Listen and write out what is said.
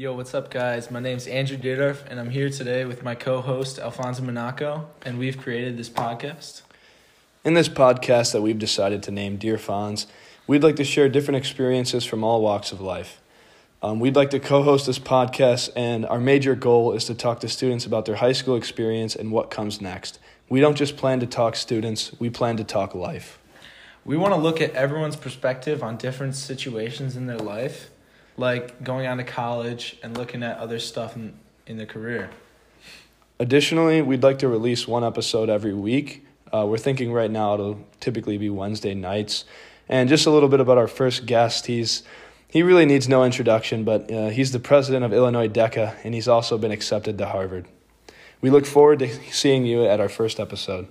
Yo, what's up, guys? My name's Andrew Dierdorf, and I'm here today with my co host, Alfonso Monaco, and we've created this podcast. In this podcast that we've decided to name Dear Fonz, we'd like to share different experiences from all walks of life. Um, we'd like to co host this podcast, and our major goal is to talk to students about their high school experience and what comes next. We don't just plan to talk students, we plan to talk life. We want to look at everyone's perspective on different situations in their life, like going on to college and looking at other stuff in, in career. Additionally, we'd like to release one episode every week. Uh, we're thinking right now it'll typically be Wednesday nights. And just a little bit about our first guest. He's he really needs no introduction, but uh, he's the president of Illinois DECA, and he's also been accepted to Harvard. We look forward to seeing you at our first episode.